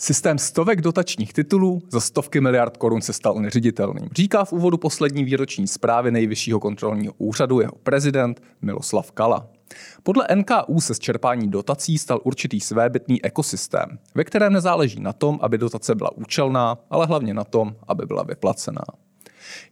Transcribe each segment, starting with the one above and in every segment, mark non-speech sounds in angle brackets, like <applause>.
Systém stovek dotačních titulů za stovky miliard korun se stal neřiditelným. Říká v úvodu poslední výroční zprávy Nejvyššího kontrolního úřadu jeho prezident Miloslav Kala. Podle NKU se z čerpání dotací stal určitý svébytný ekosystém, ve kterém nezáleží na tom, aby dotace byla účelná, ale hlavně na tom, aby byla vyplacená.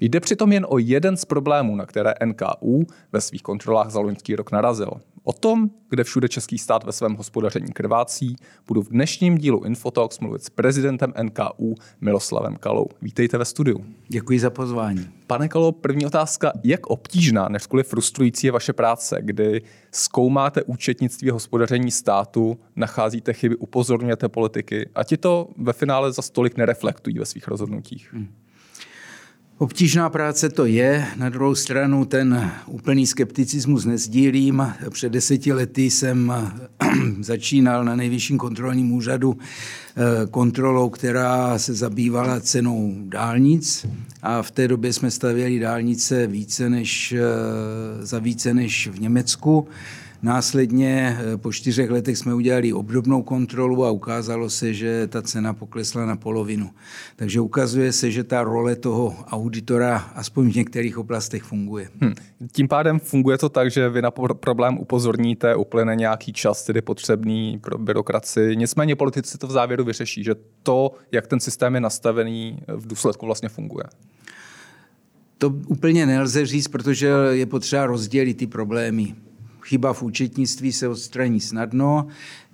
Jde přitom jen o jeden z problémů, na které NKU ve svých kontrolách za loňský rok narazil. O tom, kde všude český stát ve svém hospodaření krvácí, budu v dnešním dílu Infotalks mluvit s prezidentem NKU Miloslavem Kalou. Vítejte ve studiu. Děkuji za pozvání. Pane Kalo, první otázka. Jak obtížná, než kvůli frustrující je vaše práce, kdy zkoumáte účetnictví hospodaření státu, nacházíte chyby, upozorňujete politiky a ti to ve finále za stolik nereflektují ve svých rozhodnutích? Hmm. Obtížná práce to je, na druhou stranu ten úplný skepticismus nezdílím. Před deseti lety jsem <clears throat> začínal na nejvyšším kontrolním úřadu eh, kontrolou, která se zabývala cenou dálnic a v té době jsme stavěli dálnice více než, eh, za více než v Německu. Následně eh, po čtyřech letech jsme udělali obdobnou kontrolu a ukázalo se, že ta cena poklesla na polovinu. Takže ukazuje se, že ta role toho auditora aspoň v některých oblastech funguje. Hmm. Tím pádem funguje to tak, že vy na problém upozorníte, uplyne nějaký čas, tedy potřebný pro byrokraci. Nicméně politici to v závěru vyřeší, že to, jak ten systém je nastavený, v důsledku vlastně funguje. To úplně nelze říct, protože je potřeba rozdělit ty problémy chyba v účetnictví se odstraní snadno,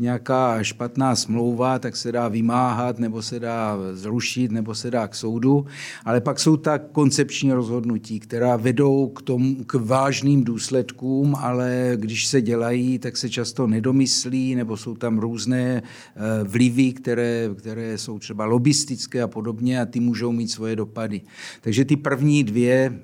nějaká špatná smlouva, tak se dá vymáhat, nebo se dá zrušit, nebo se dá k soudu, ale pak jsou ta koncepční rozhodnutí, která vedou k, tomu, k vážným důsledkům, ale když se dělají, tak se často nedomyslí, nebo jsou tam různé eh, vlivy, které, které jsou třeba lobistické a podobně a ty můžou mít svoje dopady. Takže ty první dvě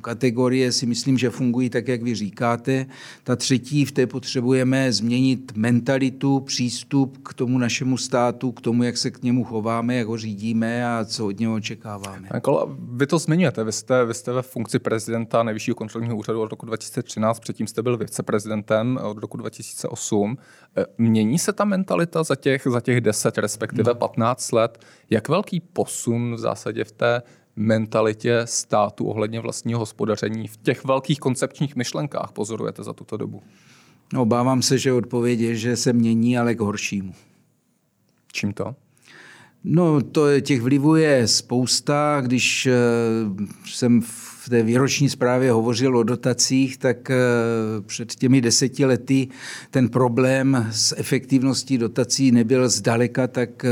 kategorie si myslím, že fungují tak, jak vy říkáte. Ta třetí, v té potřebujeme změnit mentalitu, přístup k tomu našemu státu, k tomu, jak se k němu chováme, jak ho řídíme a co od něho očekáváme. Kolo, vy to zmiňujete, vy jste, vy jste ve funkci prezidenta Nejvyššího kontrolního úřadu od roku 2013, předtím jste byl viceprezidentem od roku 2008. E, mění se ta mentalita za těch, za těch 10, respektive 15 no. let? Jak velký posun v zásadě v té mentalitě státu ohledně vlastního hospodaření v těch velkých koncepčních myšlenkách pozorujete za tuto dobu? No, obávám se, že odpověď je, že se mění, ale k horšímu. Čím to? No, to těch vlivů je spousta. Když eh, jsem v té výroční zprávě hovořil o dotacích, tak eh, před těmi deseti lety ten problém s efektivností dotací nebyl zdaleka tak eh,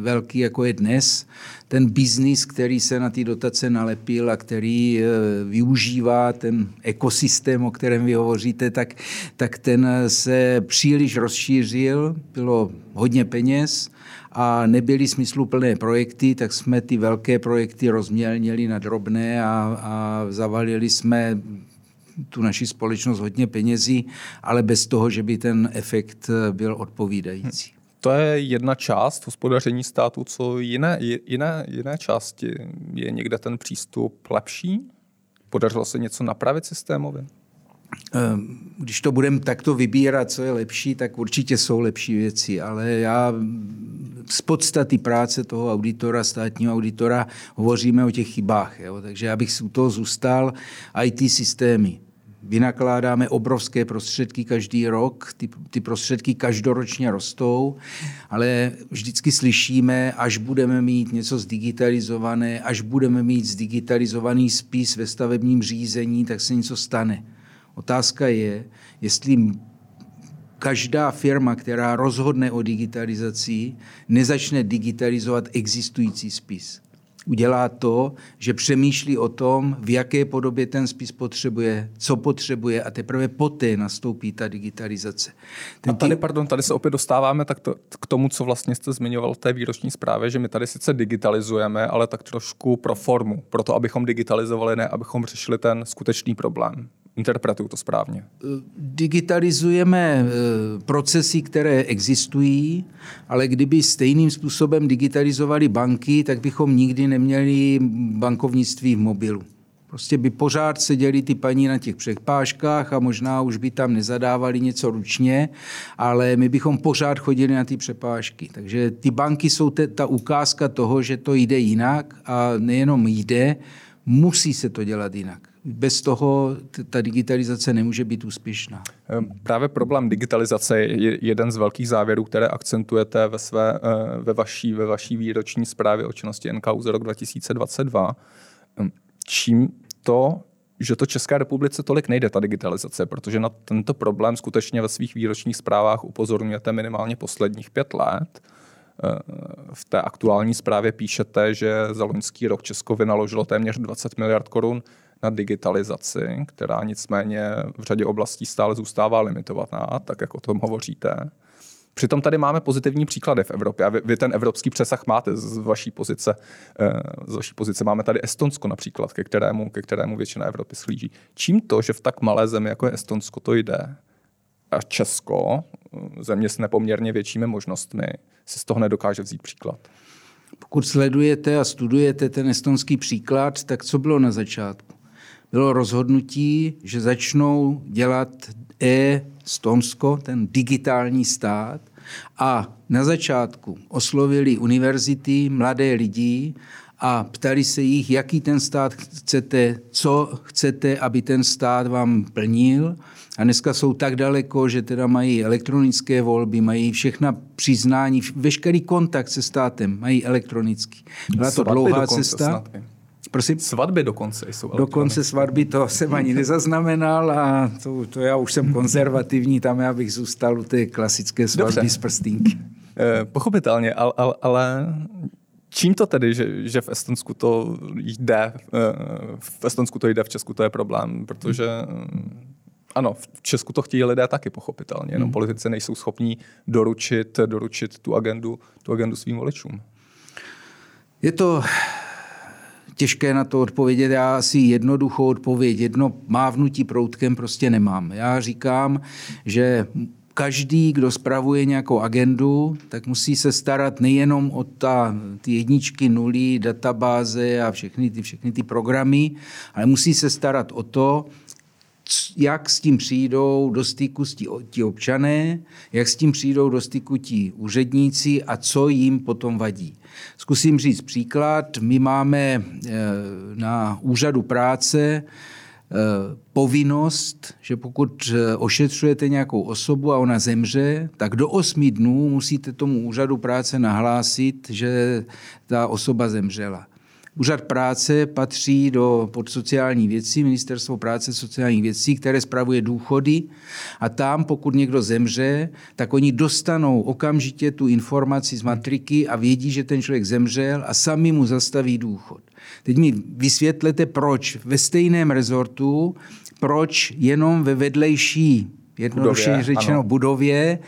velký, jako je dnes. Ten biznis, který se na ty dotace nalepil a který využívá ten ekosystém, o kterém vy hovoříte, tak, tak ten se příliš rozšířil, bylo hodně peněz a nebyly smysluplné projekty, tak jsme ty velké projekty rozmělnili na drobné a, a zavalili jsme tu naši společnost hodně penězí, ale bez toho, že by ten efekt byl odpovídající. To je jedna část hospodaření státu, co jiné, jiné, jiné části? Je někde ten přístup lepší? Podařilo se něco napravit systémově? Ehm, když to budeme takto vybírat, co je lepší, tak určitě jsou lepší věci, ale já z podstaty práce toho auditora, státního auditora, hovoříme o těch chybách. Jo? Takže já bych u toho zůstal. IT systémy. Vynakládáme obrovské prostředky každý rok, ty, ty prostředky každoročně rostou, ale vždycky slyšíme, až budeme mít něco zdigitalizované, až budeme mít zdigitalizovaný spis ve stavebním řízení, tak se něco stane. Otázka je, jestli každá firma, která rozhodne o digitalizaci, nezačne digitalizovat existující spis. Udělá to, že přemýšlí o tom, v jaké podobě ten spis potřebuje, co potřebuje a teprve poté nastoupí ta digitalizace. Ten a tady, pardon, tady se opět dostáváme tak to, k tomu, co vlastně jste zmiňoval v té výroční zprávě, že my tady sice digitalizujeme, ale tak trošku pro formu, pro to, abychom digitalizovali, ne abychom řešili ten skutečný problém interpretuju to správně. Digitalizujeme eh, procesy, které existují, ale kdyby stejným způsobem digitalizovali banky, tak bychom nikdy neměli bankovnictví v mobilu. Prostě by pořád seděli ty paní na těch přepážkách a možná už by tam nezadávali něco ručně, ale my bychom pořád chodili na ty přepážky. Takže ty banky jsou te, ta ukázka toho, že to jde jinak a nejenom jde, musí se to dělat jinak. Bez toho ta digitalizace nemůže být úspěšná. Ehm, právě problém digitalizace je jeden z velkých závěrů, které akcentujete ve, své, eh, ve, vaší, ve vaší výroční zprávě o činnosti NKU za rok 2022. Ehm, čím to, že to České republice tolik nejde, ta digitalizace, protože na tento problém skutečně ve svých výročních zprávách upozorňujete minimálně posledních pět let. Eh, v té aktuální zprávě píšete, že za loňský rok Česko vynaložilo téměř 20 miliard korun na digitalizaci, která nicméně v řadě oblastí stále zůstává limitovaná, tak jak o tom hovoříte. Přitom tady máme pozitivní příklady v Evropě a vy, vy ten evropský přesah máte z vaší pozice. Eh, z vaší pozice máme tady Estonsko například, ke kterému, ke kterému většina Evropy slíží. Čím to, že v tak malé zemi jako je Estonsko to jde a Česko, eh, země s nepoměrně většími možnostmi, si z toho nedokáže vzít příklad? Pokud sledujete a studujete ten estonský příklad, tak co bylo na začátku? Bylo rozhodnutí, že začnou dělat e-Stonsko, ten digitální stát, a na začátku oslovili univerzity, mladé lidi a ptali se jich, jaký ten stát chcete, co chcete, aby ten stát vám plnil. A dneska jsou tak daleko, že teda mají elektronické volby, mají všechna přiznání, veškerý kontakt se státem mají elektronický. Byla to dlouhá cesta. Snad. Prosím? Svatby dokonce jsou Dokonce svatby, to jsem ani nezaznamenal a to, to já už jsem konzervativní, tam já bych zůstal u té klasické svatby Dobře. z prstínky. Eh, pochopitelně, ale, ale, ale čím to tedy, že, že v Estonsku to jde, eh, v Estonsku to jde, v Česku to je problém, protože eh, ano, v Česku to chtějí lidé taky pochopitelně, jenom hmm. politici nejsou schopní doručit, doručit tu agendu, tu agendu svým voličům. Je to těžké na to odpovědět. Já si jednoduchou odpověď, jedno mávnutí proutkem prostě nemám. Já říkám, že každý, kdo spravuje nějakou agendu, tak musí se starat nejenom o ta, ty jedničky, nuly, databáze a všechny ty, všechny ty programy, ale musí se starat o to, jak s tím přijdou do styku ti občané, jak s tím přijdou do styku ti úředníci a co jim potom vadí. Zkusím říct příklad. My máme eh, na úřadu práce eh, povinnost, že pokud eh, ošetřujete nějakou osobu a ona zemře, tak do osmi dnů musíte tomu úřadu práce nahlásit, že ta osoba zemřela. Úřad práce patří do pod sociální věcí, ministerstvo práce sociálních věcí, které spravuje důchody a tam, pokud někdo zemře, tak oni dostanou okamžitě tu informaci z matriky a vědí, že ten člověk zemřel a sami mu zastaví důchod. Teď mi vysvětlete, proč ve stejném rezortu, proč jenom ve vedlejší, jednoduše řečeno, ano. budově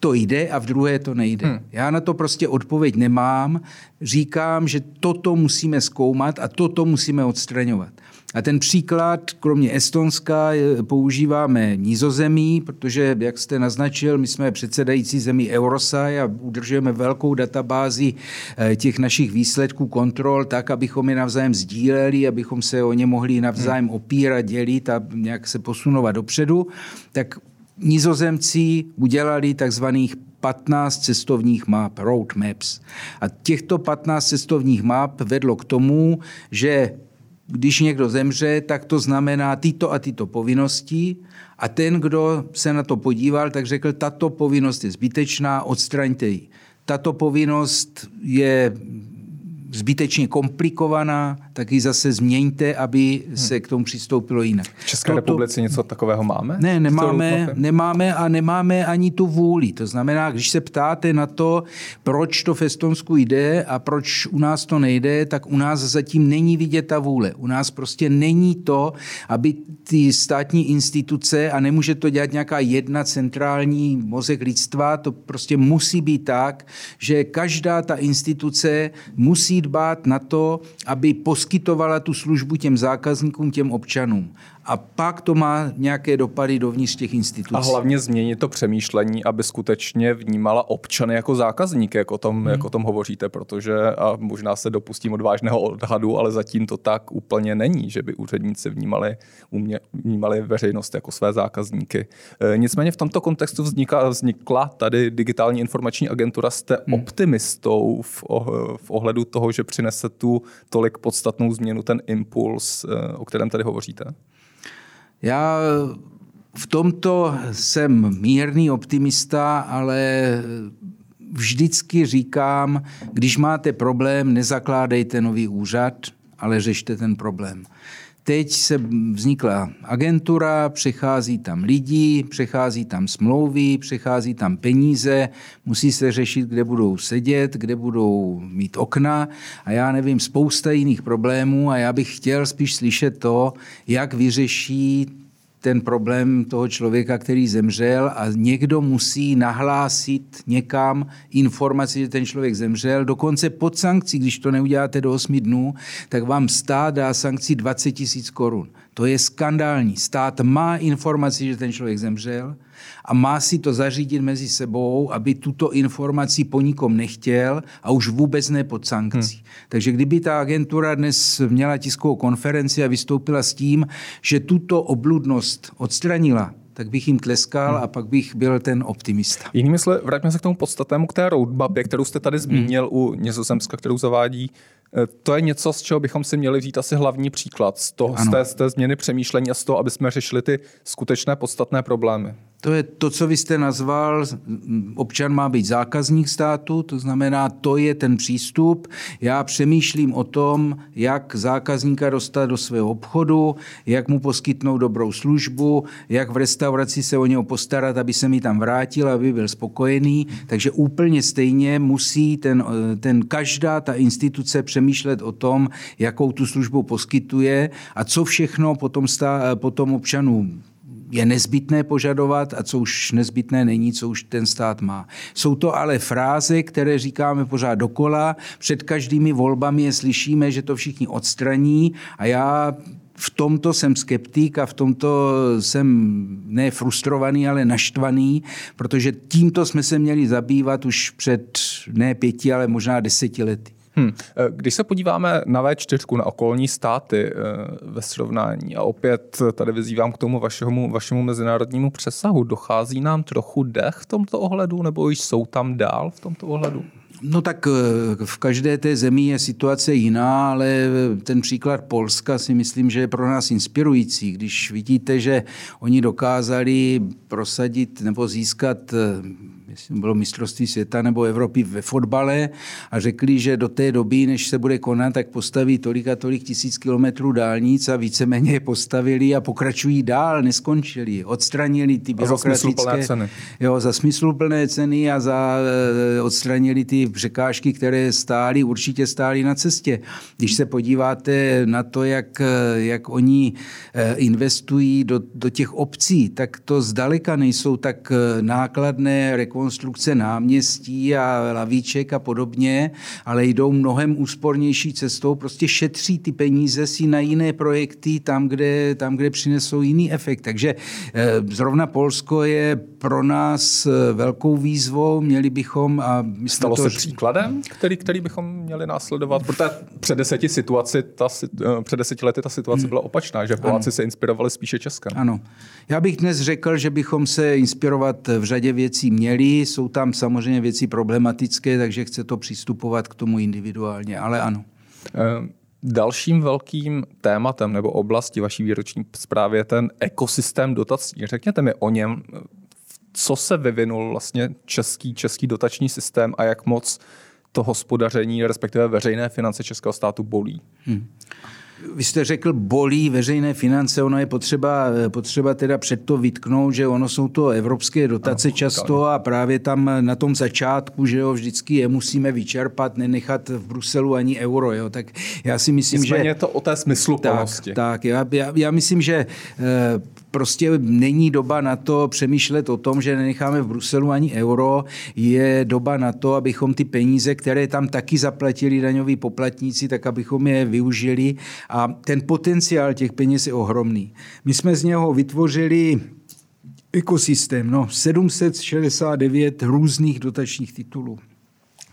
to jde a v druhé to nejde. Hmm. Já na to prostě odpověď nemám. Říkám, že toto musíme zkoumat a toto musíme odstraňovat. A ten příklad, kromě Estonska, používáme nízozemí, protože, jak jste naznačil, my jsme předsedající zemí Eurosai a udržujeme velkou databázi eh, těch našich výsledků kontrol tak, abychom je navzájem sdíleli, abychom se o ně mohli navzájem hmm. opírat, dělit a nějak se posunovat dopředu. Tak Nizozemci udělali takzvaných 15 cestovních map, road maps. A těchto 15 cestovních map vedlo k tomu, že když někdo zemře, tak to znamená tyto a tyto povinnosti a ten, kdo se na to podíval, tak řekl, tato povinnost je zbytečná, odstraňte ji. Tato povinnost je zbytečně komplikovaná, tak ji zase změňte, aby se k tomu přistoupilo jinak. V České Toto, republice něco takového máme? Ne, nemáme, nemáme a nemáme ani tu vůli. To znamená, když se ptáte na to, proč to v Estonsku jde a proč u nás to nejde, tak u nás zatím není vidět ta vůle. U nás prostě není to, aby ty státní instituce, a nemůže to dělat nějaká jedna centrální mozek lidstva, to prostě musí být tak, že každá ta instituce musí dbát na to, aby poskytovala tu službu těm zákazníkům, těm občanům. A pak to má nějaké dopady dovnitř těch institucí. A hlavně změnit to přemýšlení, aby skutečně vnímala občany jako zákazníky, jak o tom, hmm. jak o tom hovoříte, protože a možná se dopustím odvážného odhadu, ale zatím to tak úplně není, že by úředníci vnímali, umě, vnímali veřejnost jako své zákazníky. E, nicméně v tomto kontextu vznikla, vznikla tady digitální informační agentura. Jste hmm. optimistou v, v ohledu toho, že přinese tu tolik podstatnou změnu, ten impuls, e, o kterém tady hovoříte? Já v tomto jsem mírný optimista, ale vždycky říkám, když máte problém, nezakládejte nový úřad, ale řešte ten problém. Teď se vznikla agentura, přechází tam lidi, přechází tam smlouvy, přechází tam peníze, musí se řešit, kde budou sedět, kde budou mít okna. A já nevím, spousta jiných problémů a já bych chtěl spíš slyšet to, jak vyřeší ten problém toho člověka, který zemřel a někdo musí nahlásit někam informaci, že ten člověk zemřel, dokonce pod sankcí, když to neuděláte do 8 dnů, tak vám stát dá sankci 20 tisíc korun. To je skandální. Stát má informaci, že ten člověk zemřel a má si to zařídit mezi sebou, aby tuto informaci po nikom nechtěl a už vůbec ne pod sankcí. Hmm. Takže kdyby ta agentura dnes měla tiskovou konferenci a vystoupila s tím, že tuto obludnost odstranila, tak bych jim tleskal hmm. a pak bych byl ten optimista. Jinými slovy, vraťme se k tomu podstatnému, k té roadmapě, kterou jste tady zmínil hmm. u Nizozemska, kterou zavádí Eh, to je něco, z čeho bychom si měli vzít asi hlavní příklad z, toho, z, té, z té změny přemýšlení a z toho, aby jsme řešili ty skutečné podstatné problémy. To je to, co vy jste nazval, občan má být zákazník státu, to znamená, to je ten přístup. Já přemýšlím o tom, jak zákazníka dostat do svého obchodu, jak mu poskytnout dobrou službu, jak v restauraci se o něho postarat, aby se mi tam vrátil, aby byl spokojený. Takže úplně stejně musí ten, ten každá ta instituce přemýšlet o tom, jakou tu službu poskytuje a co všechno potom, stá, potom občanům je nezbytné požadovat a co už nezbytné není, co už ten stát má. Jsou to ale fráze, které říkáme pořád dokola. Před každými volbami je slyšíme, že to všichni odstraní a já v tomto jsem skeptik a v tomto jsem ne frustrovaný, ale naštvaný, protože tímto jsme se měli zabývat už před ne pěti, ale možná deseti lety. Hmm. Když se podíváme na V4, na okolní státy eh, ve srovnání a opět tady vyzývám k tomu vašemu, vašemu mezinárodnímu přesahu, dochází nám trochu dech v tomto ohledu nebo již jsou tam dál v tomto ohledu? No tak eh, v každé té zemi je situace jiná, ale ten příklad Polska si myslím, že je pro nás inspirující. Když vidíte, že oni dokázali prosadit nebo získat jestli bylo mistrovství světa nebo Evropy ve fotbale a řekli, že do té doby, než se bude konat, tak postaví tolik a tolik tisíc kilometrů dálnic a víceméně je postavili a pokračují dál, neskončili. Odstranili ty byrokratické... ceny. Jo, za smysluplné ceny a za, eh, odstranili ty překážky, které stály, určitě stály na cestě. Když se podíváte na to, jak, jak oni eh, investují do, do těch obcí, tak to zdaleka nejsou tak eh, nákladné rekonstrukce rekonstrukce náměstí a lavíček a podobně, ale jdou mnohem úspornější cestou, prostě šetří ty peníze si na jiné projekty tam, kde, tam, kde přinesou jiný efekt. Takže eh, zrovna Polsko je pro nás eh, velkou výzvou, měli bychom... A Stalo to... se příkladem, který, který bychom měli následovat? Protože před deseti, situaci, ta, eh, před deseti lety ta situace hmm. byla opačná, že Poláci ano. se inspirovali spíše Českem. Ano. Já bych dnes řekl, že bychom se inspirovat v řadě věcí měli, jsou tam samozřejmě věci problematické, takže chce to přistupovat k tomu individuálně, ale ano. Eh, dalším velkým tématem nebo oblasti vaší výroční zprávy je ten ekosystém dotací. Řekněte mi o něm, co se vyvinul vlastně český, český dotační systém a jak moc to hospodaření, respektive veřejné finance českého státu bolí. Hmm. Vy jste řekl, bolí veřejné finance, ono je potřeba, potřeba teda před to vytknout, že ono jsou to evropské dotace no, často a právě tam na tom začátku, že jo, vždycky je musíme vyčerpat, nenechat v Bruselu ani euro, jo, tak já si myslím, Nicméně že... je to o té smysluplnosti. Tak, tak já, já, já myslím, že eh, prostě není doba na to přemýšlet o tom, že nenecháme v Bruselu ani euro. Je doba na to, abychom ty peníze, které tam taky zaplatili daňoví poplatníci, tak abychom je využili. A ten potenciál těch peněz je ohromný. My jsme z něho vytvořili ekosystém, no 769 různých dotačních titulů.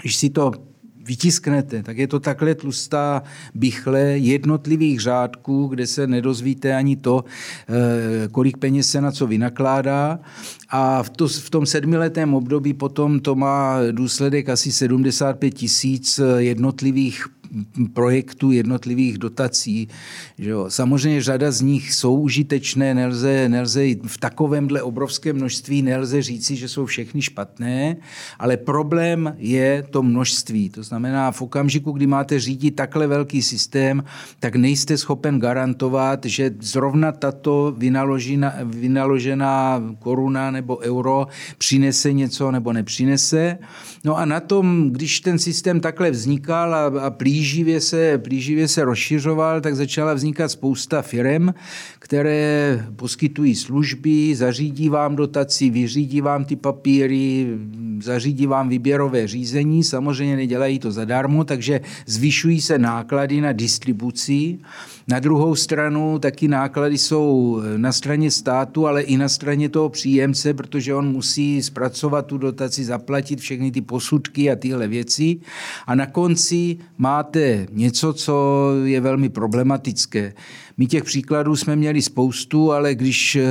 Když si to vytisknete, tak je to takhle tlustá bychle jednotlivých řádků, kde se nedozvíte ani to, eh, kolik peněz se na co vynakládá. A v, to, v tom sedmiletém období potom to má důsledek asi 75 tisíc jednotlivých projektů, jednotlivých dotací. Že jo. Samozřejmě řada z nich jsou užitečné, nelze, nelze v takovémhle obrovském množství nelze říci, že jsou všechny špatné, ale problém je to množství. To znamená, v okamžiku, kdy máte řídit takhle velký systém, tak nejste schopen garantovat, že zrovna tato vynaložená, vynaložená koruna nebo euro přinese něco nebo nepřinese. No a na tom, když ten systém takhle vznikal a, a plíživě se, plíživě se rozšiřoval, tak začala vznikat spousta firm, které poskytují služby, zařídí vám dotaci, vyřídí vám ty papíry, zařídí vám výběrové řízení, samozřejmě nedělají to zadarmo, takže zvyšují se náklady na distribuci. Na druhou stranu taky náklady jsou na straně státu, ale i na straně toho příjemce, protože on musí zpracovat tu dotaci, zaplatit všechny ty posudky a tyhle věci. A na konci máte něco, co je velmi problematické. My těch příkladů jsme měli spoustu, ale když eh,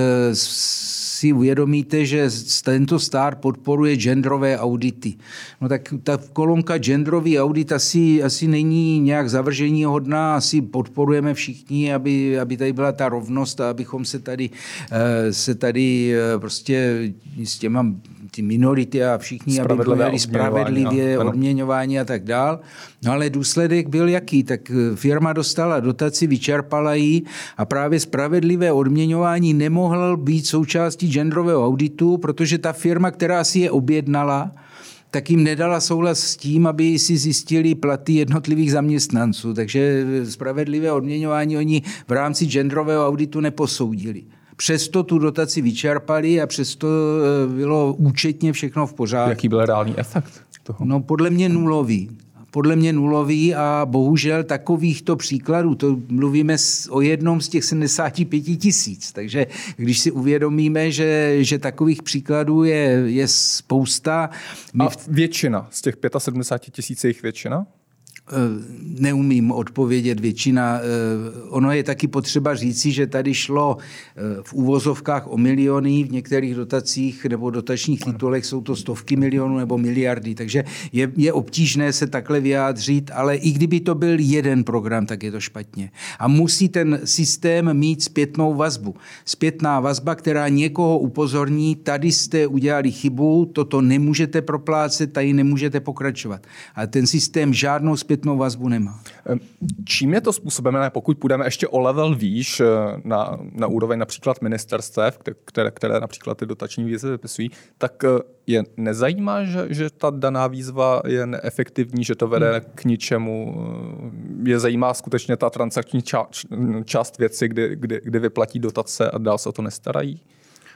si uvědomíte, že tento stát podporuje genderové audity. No tak ta kolonka genderový audit asi, asi není nějak zavržení hodná, asi podporujeme všichni, aby, aby tady byla ta rovnost a abychom se tady, eh, se tady eh, prostě s těma ty minority a všichni, aby byli spravedlivě no. odměňování a tak dál. No ale důsledek byl jaký? Tak eh, firma dostala dotaci, vyčerpala ji a právě spravedlivé odměňování nemohlo být součástí genderového auditu, protože ta firma, která si je objednala, tak jim nedala souhlas s tím, aby si zjistili platy jednotlivých zaměstnanců. Takže eh, spravedlivé odměňování oni v rámci genderového auditu neposoudili. Přesto tu dotaci vyčerpali a přesto eh, bylo účetně všechno v pořádku. Jaký byl reálný efekt toho? No podle mě nulový podle mě nulový a bohužel takovýchto příkladů, to mluvíme o jednom z těch 75 tisíc, takže když si uvědomíme, že, že takových příkladů je, je spousta. My... A většina z těch 75 tisíc je jich většina? Eh, neumím odpovědět většina. Eh, ono je taky potřeba říci, že tady šlo eh, v úvozovkách o miliony, v některých dotacích nebo dotačních titulech jsou to stovky milionů nebo miliardy, takže je, je obtížné se takhle vyjádřit, ale i kdyby to byl jeden program, tak je to špatně. A musí ten systém mít zpětnou vazbu. Zpětná vazba, která někoho upozorní, tady jste udělali chybu, toto nemůžete proplácet, tady nemůžete pokračovat. A ten systém žádnou zpětnou zpětnou vazbu nemá. Čím je to způsobené, pokud půjdeme ještě o level výš eh, na, na úroveň například ministerstev, které, které například ty dotační výzvy vypisují, tak eh, je nezajímá, že, že ta daná výzva je neefektivní, že to vede hmm. k ničemu. Eh, je zajímá skutečně ta transakční část, část věci, kdy, kdy, kdy vyplatí dotace a dál se o to nestarají?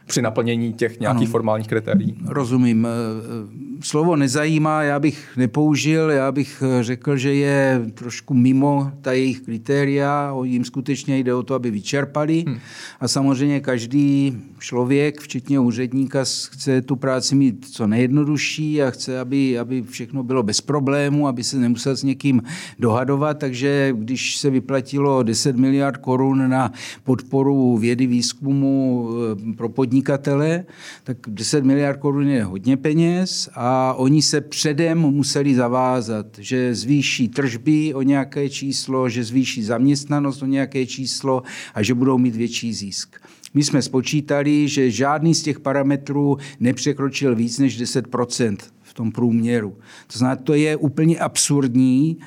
Při naplnění těch nějakých ano, formálních kritérií. Rozumím. E, e, slovo nezajímá, já bych nepoužil, já bych e, řekl, že je trošku mimo ta jejich kritéria, jim skutečně jde o to, aby vyčerpali hmm. a samozřejmě každý člověk, včetně úředníka, chce tu práci mít co nejjednodušší a chce, aby, aby všechno bylo bez problému, aby se nemusel s někým dohadovat, takže když se vyplatilo 10 miliard korun na podporu vědy výzkumu pro podnikání, podnikatele, tak 10 miliard korun je hodně peněz a oni se předem museli zavázat, že zvýší tržby o nějaké číslo, že zvýší zaměstnanost o nějaké číslo a že budou mít větší zisk. My jsme spočítali, že žádný z těch parametrů nepřekročil víc než 10% v tom průměru. To znamená, to je úplně absurdní,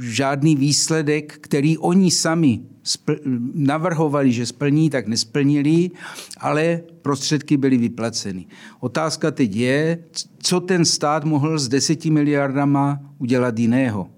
žádný výsledek, který oni sami navrhovali, že splní, tak nesplnili, ale prostředky byly vyplaceny. Otázka teď je, co ten stát mohl s deseti miliardama udělat jiného.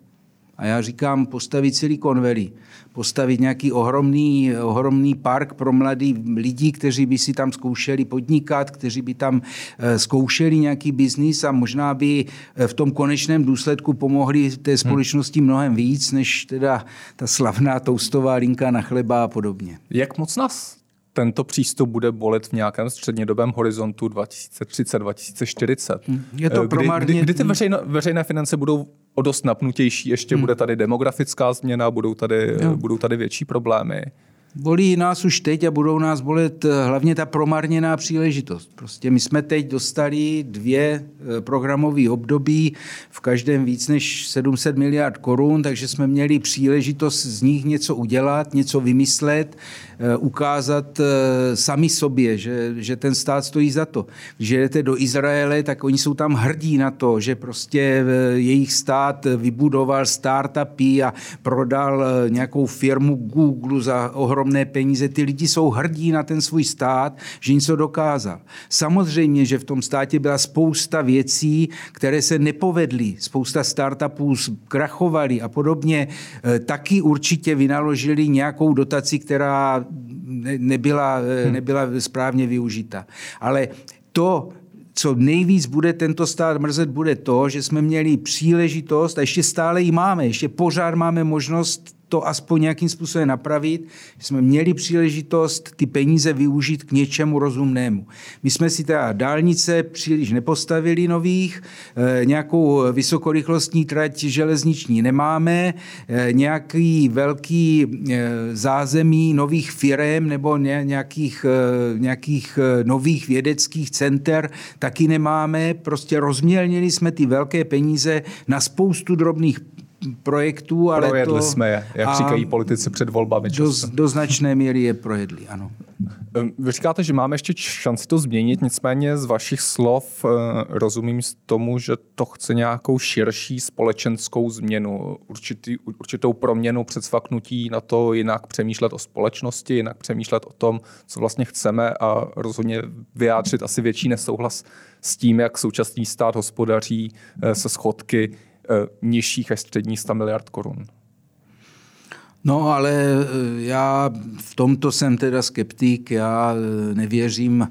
A já říkám postavit Silicon Valley, postavit nějaký ohromný, ohromný park pro mladý lidi, kteří by si tam zkoušeli podnikat, kteří by tam eh, zkoušeli nějaký biznis a možná by eh, v tom konečném důsledku pomohli té hmm. společnosti mnohem víc, než teda ta slavná toustová linka na chleba a podobně. Jak moc nás tento přístup bude bolet v nějakém střednědobém horizontu 2030-2040. Hmm. Je to kdy, kdy, kdy ty veřejno, veřejné finance budou o dost napnutější, ještě hmm. bude tady demografická změna, budou tady, budou tady větší problémy. Bolí nás už teď a budou nás bolet eh, hlavně ta promarněná příležitost. Prostě my jsme teď dostali dvě eh, programové období, v každém víc než 700 miliard korun, takže jsme měli příležitost z nich něco udělat, něco vymyslet, eh, ukázat sami sobě, že, že ten stát stojí za to. Když jdete do Izraele, tak oni jsou tam hrdí na to, že prostě jejich stát vybudoval startupy a prodal nějakou firmu Google za ohrom ohromné peníze. Ty lidi jsou hrdí na ten svůj stát, že něco dokázal. Samozřejmě, že v tom státě byla spousta věcí, které se nepovedly. Spousta startupů krachovaly a podobně. E, taky určitě vynaložili nějakou dotaci, která nebyla, e, hmm. nebyla správně využita. Ale to, co nejvíc bude tento stát mrzet, bude to, že jsme měli příležitost, a ještě stále ji máme, ještě pořád máme možnost to aspoň nějakým způsobem napravit. Jsme měli příležitost ty peníze využít k něčemu rozumnému. My jsme si teda dálnice příliš nepostavili nových, eh, nějakou vysokorychlostní trať železniční nemáme, eh, nějaký velký eh, zázemí nových firem nebo nějakých, nějakých nových vědeckých center taky nemáme. Prostě rozmělnili jsme ty velké peníze na spoustu drobných projektů, ale Projedli to... jsme je, jak říkají politici před volbami. Do, do značné míry je projedli, ano. Ehm, vy říkáte, že máme ještě šanci to změnit, nicméně z vašich slov eh, rozumím tomu, že to chce nějakou širší společenskou změnu, určitý, určitou proměnu předsvaknutí na to jinak přemýšlet o společnosti, jinak přemýšlet o tom, co vlastně chceme a rozhodně vyjádřit asi větší nesouhlas s tím, jak současný stát hospodaří eh, se schodky nižších až středních 100 miliard korun. No ale eh, já v tomto jsem teda skeptik, já eh, nevěřím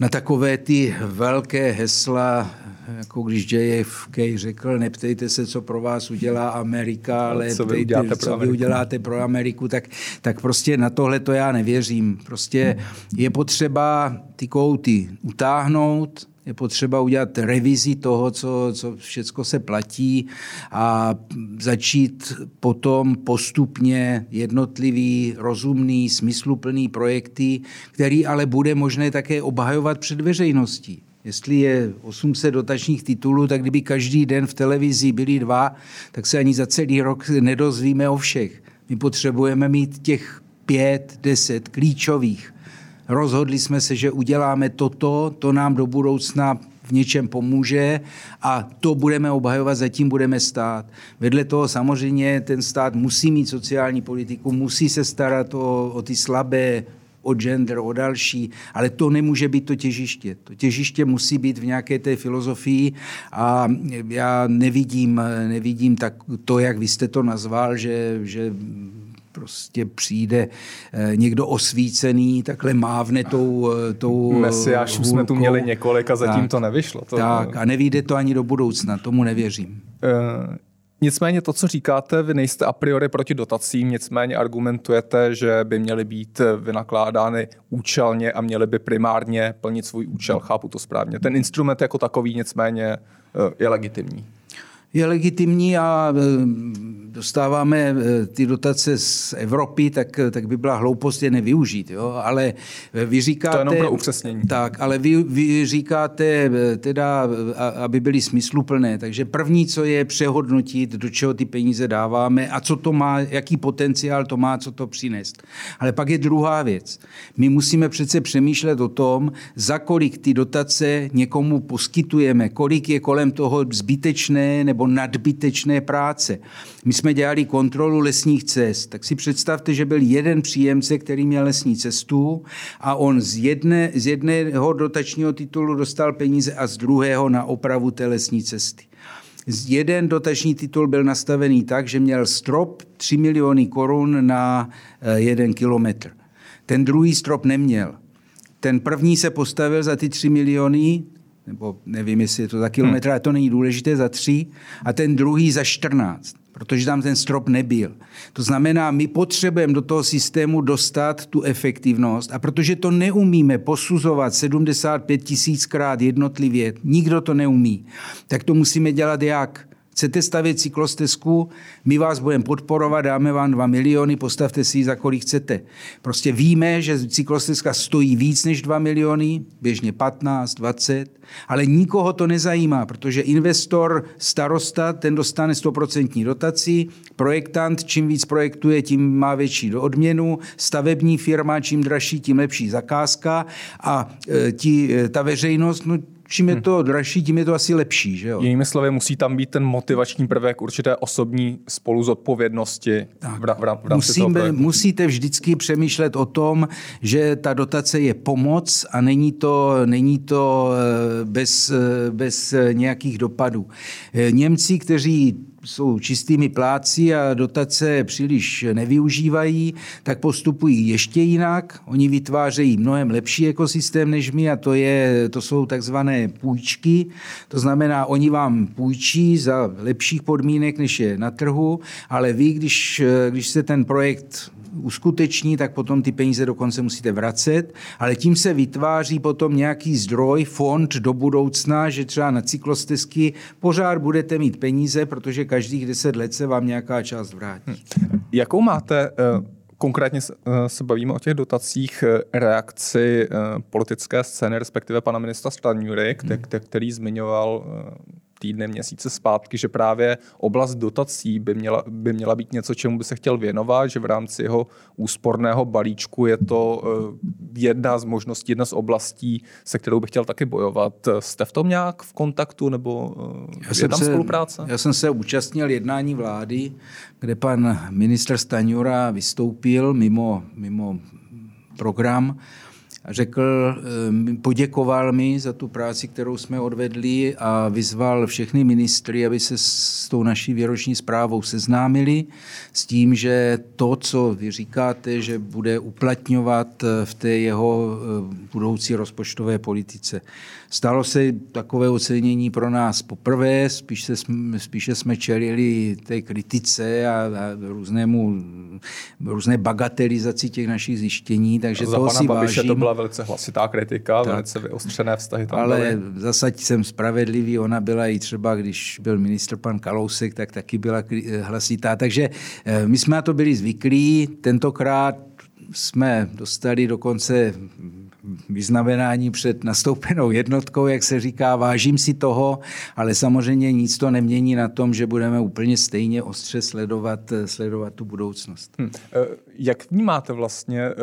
na takové ty velké hesla, jako když JFK řekl, neptejte se, co pro vás udělá Amerika, ale co vy, ptejte, co vy uděláte pro Ameriku, tak, tak prostě na tohle to já nevěřím. Prostě je potřeba ty kouty utáhnout, je potřeba udělat revizi toho, co, co všechno se platí a začít potom postupně jednotlivý, rozumný, smysluplný projekty, který ale bude možné také obhajovat před veřejností. Jestli je 800 dotačních titulů, tak kdyby každý den v televizi byli dva, tak se ani za celý rok nedozvíme o všech. My potřebujeme mít těch pět, deset klíčových rozhodli jsme se, že uděláme toto, to nám do budoucna v něčem pomůže a to budeme obhajovat, zatím budeme stát. Vedle toho samozřejmě ten stát musí mít sociální politiku, musí se starat o, o ty slabé, o gender, o další, ale to nemůže být to těžiště. To těžiště musí být v nějaké té filozofii a já nevidím, nevidím tak to, jak vy jste to nazval, že, že prostě přijde eh, někdo osvícený, takhle mávne tou, eh, tou Mesiáš jsme tu měli několik a zatím tak, to nevyšlo. To... Tak a nevíde to ani do budoucna, tomu nevěřím. Uh... Nicméně to, co říkáte, vy nejste a priori proti dotacím, nicméně argumentujete, že by měly být vynakládány účelně a měly by primárně plnit svůj účel. Chápu to správně. Ten instrument jako takový nicméně je legitimní je legitimní a e, dostáváme e, ty dotace z Evropy, tak, tak by byla hloupost je nevyužít. Jo? Ale vy říkáte... To je jenom pro upřesnění. Tak, ale vy, vy říkáte e, teda, aby byly smysluplné. Takže první, co je přehodnotit, do čeho ty peníze dáváme a co to má, jaký potenciál to má, co to přinést. Ale pak je druhá věc. My musíme přece přemýšlet o tom, za kolik ty dotace někomu poskytujeme, kolik je kolem toho zbytečné nebo nadbytečné práce. My jsme dělali kontrolu lesních cest, tak si představte, že byl jeden příjemce, který měl lesní cestu a on z, jedné, z jedného dotačního titulu dostal peníze a z druhého na opravu té lesní cesty. Jeden dotační titul byl nastavený tak, že měl strop 3 miliony korun na eh, jeden kilometr. Ten druhý strop neměl. Ten první se postavil za ty 3 miliony, nebo nevím, jestli je to za kilometr, hmm. ale to není důležité, za 3, a ten druhý za 14 protože tam ten strop nebyl. To znamená, my potřebujeme do toho systému dostat tu efektivnost a protože to neumíme posuzovat 75 tisíckrát jednotlivě, nikdo to neumí, tak to musíme dělat jak? Chcete stavět cyklostezku, my vás budeme podporovat, dáme vám 2 miliony, postavte si ji za kolik chcete. Prostě víme, že cyklostezka stojí víc než 2 miliony, běžně 15, 20, ale nikoho to nezajímá, protože investor, starosta, ten dostane 100% dotaci, projektant, čím víc projektuje, tím má větší odměnu, stavební firma, čím dražší, tím lepší zakázka a e, ti, e, ta veřejnost, no, čím je hmm. to dražší, tím je to asi lepší. Že jo? Jinými slovy, musí tam být ten motivační prvek určité osobní spoluzodpovědnosti v, v, v Musíme, Musíte vždycky přemýšlet o tom, že ta dotace je pomoc a není to, není to eh, bez, eh, bez nějakých dopadů. Eh, Němci, kteří jsou čistými pláci a dotace příliš nevyužívají, tak postupují ještě jinak. Oni vytvářejí mnohem lepší ekosystém než my a to, je, to jsou takzvané půjčky. To znamená, oni vám půjčí za lepších podmínek, než je na trhu, ale vy, když, když se ten projekt uskuteční, tak potom ty peníze dokonce musíte vracet, ale tím se vytváří potom nějaký zdroj, fond do budoucna, že třeba na cyklostezky pořád budete mít peníze, protože každých deset let se vám nějaká část vrátí. Hm. Jakou máte eh, Konkrétně eh, se bavíme o těch dotacích eh, reakci politické scény, respektive pana ministra Stanjury, hmm. který zmiňoval týdny, měsíce zpátky, že právě oblast dotací by měla, by měla být něco, čemu by se chtěl věnovat, že v rámci jeho úsporného balíčku je to eh, jedna z možností, jedna z oblastí, se kterou by chtěl taky bojovat. Jste v tom nějak v kontaktu nebo eh, já je tam se, spolupráce? Já jsem se účastnil jednání vlády, kde pan minister Staňura vystoupil mimo, mimo program řekl, poděkoval mi za tu práci, kterou jsme odvedli a vyzval všechny ministry, aby se s tou naší výroční zprávou seznámili s tím, že to, co vy říkáte, že bude uplatňovat eh, v té jeho eh, budoucí rozpočtové politice. Stalo se takové ocenění pro nás poprvé, spíš se, spíše jsme čelili té kritice a, a různému, různé bagatelizaci těch našich zjištění, takže to si vážím. to byla velice hlasitá kritika, tak. velice vyostřené vztahy tam Ale byly. zasaď jsem spravedlivý, ona byla i třeba, když byl ministr pan Kalousek, tak taky byla hlasitá. Takže eh, my jsme na to byli zvyklí, tentokrát jsme dostali dokonce vyznamenání před nastoupenou jednotkou, jak se říká, vážím si toho, ale samozřejmě nic to nemění na tom, že budeme úplně stejně ostře sledovat, sledovat tu budoucnost. Hmm. Jak vnímáte vlastně eh,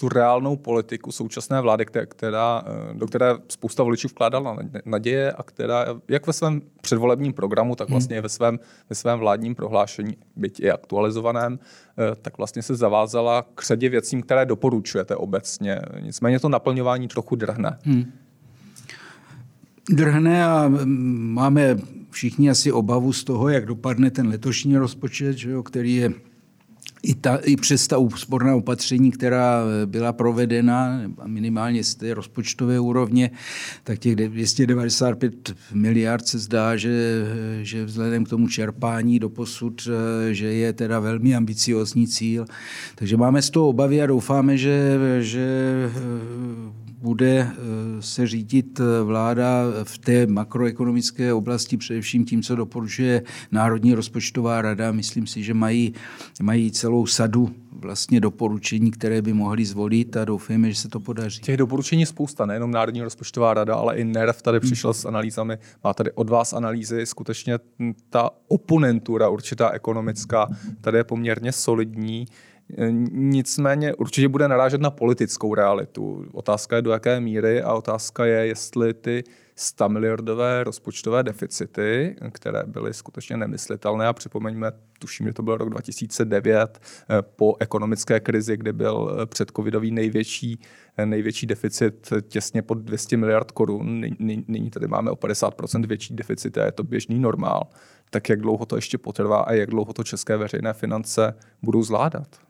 tu reálnou politiku současné vlády, která, eh, do které spousta voličů vkládala naděje a která jak ve svém předvolebním programu, tak hmm. vlastně hmm. ve, svém, ve svém vládním prohlášení, byť i aktualizovaném, eh, tak vlastně se zavázala k řadě věcím, které doporučujete obecně. Nicméně to naplňování trochu drhne. Hmm. Drhne a mm, máme všichni asi obavu z toho, jak dopadne ten letošní rozpočet, že jo, který je i, ta, i přes ta úsporná opatření, která byla provedena minimálně z té rozpočtové úrovně, tak těch 295 miliard se zdá, že, že vzhledem k tomu čerpání do posud, že je teda velmi ambiciozní cíl. Takže máme z toho obavy a doufáme, že, že bude eh, se řídit eh, vláda v té makroekonomické oblasti především tím, co doporučuje Národní rozpočtová rada. Myslím si, že mají, mají celou sadu vlastně doporučení, které by mohli zvolit a doufejme, že se to podaří. Těch doporučení spousta, nejenom Národní rozpočtová rada, ale i NERV tady přišel s analýzami. Má tady od vás analýzy, skutečně ta oponentura určitá ekonomická tady je poměrně solidní. Nicméně určitě bude narážet na politickou realitu. Otázka je do jaké míry a otázka je, jestli ty 100 miliardové rozpočtové deficity, které byly skutečně nemyslitelné. A připomeňme, tuším, že to byl rok 2009 eh, po ekonomické krizi, kdy byl předcovidový největší, největší deficit těsně pod 200 miliard korun. Nyní tady máme o 50% větší deficit a je to běžný normál. Tak jak dlouho to ještě potrvá a jak dlouho to české veřejné finance budou zvládat?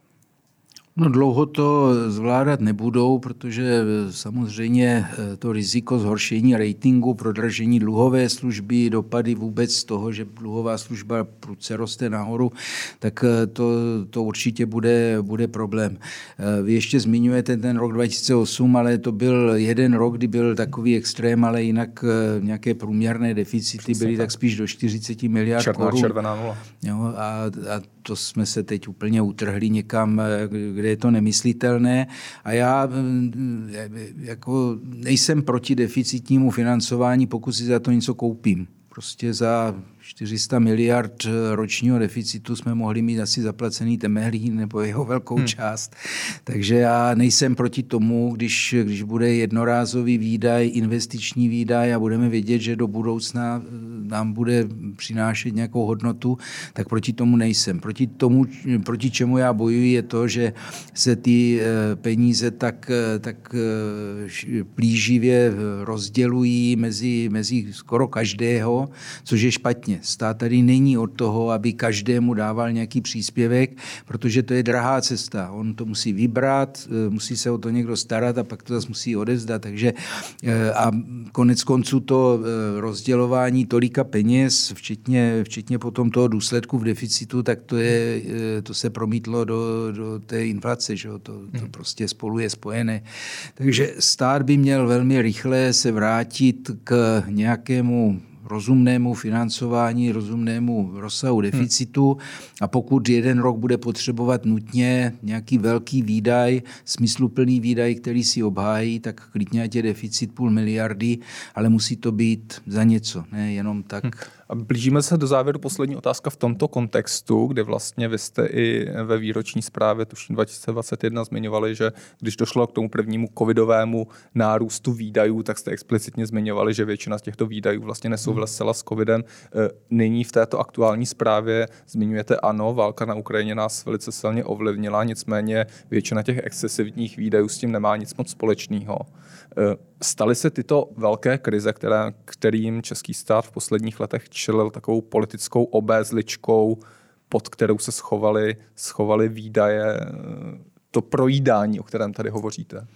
No dlouho to zvládat nebudou, protože samozřejmě eh, to riziko zhoršení ratingu, prodražení dluhové služby, dopady vůbec z toho, že dluhová služba prudce roste nahoru, tak eh, to, to určitě bude, bude problém. Eh, vy ještě zmiňujete ten rok 2008, ale to byl jeden rok, kdy byl takový extrém, ale jinak nějaké průměrné deficity byly tak spíš do 40 miliard Černá, korun. Červená nula. Jo, a, a to jsme se teď úplně utrhli někam, kde je to nemyslitelné. A já jako nejsem proti deficitnímu financování, pokud si za to něco koupím. Prostě za 400 miliard ročního deficitu jsme mohli mít asi zaplacený Temelín nebo jeho velkou hmm. část. Takže já nejsem proti tomu, když, když bude jednorázový výdaj, investiční výdaj a budeme vědět, že do budoucna eh, nám bude přinášet nějakou hodnotu, tak proti tomu nejsem. Proti tomu, proti čemu já bojuji, je to, že se ty eh, peníze tak, eh, tak plíživě rozdělují mezi, mezi skoro každého, což je špatně. Stát tady není od toho, aby každému dával nějaký příspěvek, protože to je drahá cesta. On to musí vybrat, eh, musí se o to někdo starat a pak to zase musí odezdat. Takže eh, a konec konců to eh, rozdělování tolika peněz, včetně, včetně potom toho důsledku v deficitu, tak to, je, to se promítlo do, do té inflace. Že? To, to hmm. prostě spolu je spojené. Takže stát by měl velmi rychle se vrátit k nějakému rozumnému financování, rozumnému rozsahu hmm. deficitu a pokud jeden rok bude potřebovat nutně nějaký velký výdaj, smysluplný výdaj, který si obhájí, tak klidně ať je deficit půl miliardy, ale musí to být za něco, ne jenom tak. Hmm. Blížíme se do závěru poslední otázka v tomto kontextu, kde vlastně vy jste i ve výroční zprávě tuším 2021 zmiňovali, že když došlo k tomu prvnímu covidovému nárůstu výdajů, tak jste explicitně zmiňovali, že většina z těchto výdajů vlastně nesouvisela s covidem. E, nyní v této aktuální zprávě zmiňujete ano, válka na Ukrajině nás velice silně ovlivnila, nicméně většina těch excesivních výdajů s tím nemá nic moc společného. Staly se tyto velké krize, které, kterým český stát v posledních letech čelil takovou politickou obézličkou, pod kterou se schovaly, schovaly výdaje, to projídání, o kterém tady hovoříte?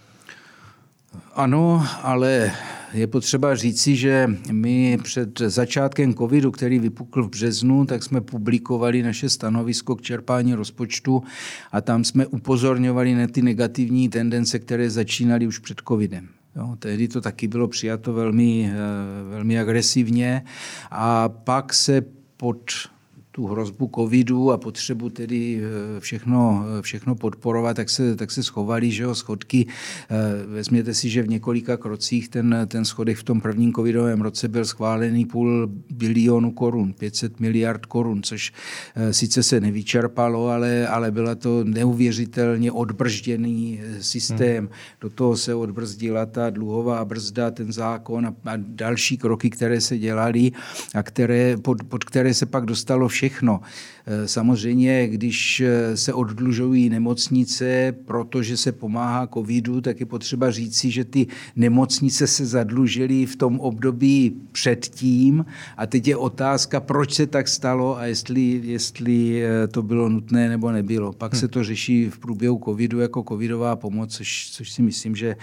Ano, ale je potřeba říci, že my před začátkem covidu, který vypukl v březnu, tak jsme publikovali naše stanovisko k čerpání rozpočtu a tam jsme upozorňovali na ty negativní tendence, které začínaly už před covidem. Jo, tehdy to taky bylo přijato velmi, eh, velmi agresivně. A pak se pod tu hrozbu covidu a potřebu tedy eh, všechno, eh, všechno podporovat, tak se, tak se schovali, že jo, schodky. Eh, vezměte si, že v několika krocích ten, ten schodek v tom prvním covidovém roce byl schválený půl bilionu korun, 500 miliard korun, což sice se nevyčerpalo, ale, ale byla to neuvěřitelně odbržděný systém. Hmm. Do toho se odbrzdila ta dluhová brzda, ten zákon a, a další kroky, které se dělaly a které, pod, pod které se pak dostalo vše všechno. Eh, samozřejmě, když eh, se oddlužují nemocnice, protože se pomáhá covidu, tak je potřeba říci, že ty nemocnice se zadlužily v tom období předtím a teď je otázka, proč se tak stalo a jestli, jestli eh, to bylo nutné nebo nebylo. Pak hm. se to řeší v průběhu covidu jako covidová pomoc, což, což si myslím, že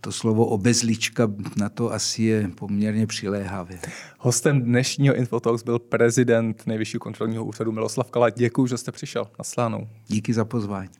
to slovo obezlička na to asi je poměrně přiléhavé. Hostem dnešního Infotalks byl prezident Nejvyššího kontrolního úřadu Miloslav Kala. Děkuji, že jste přišel. Naslánou. Díky za pozvání.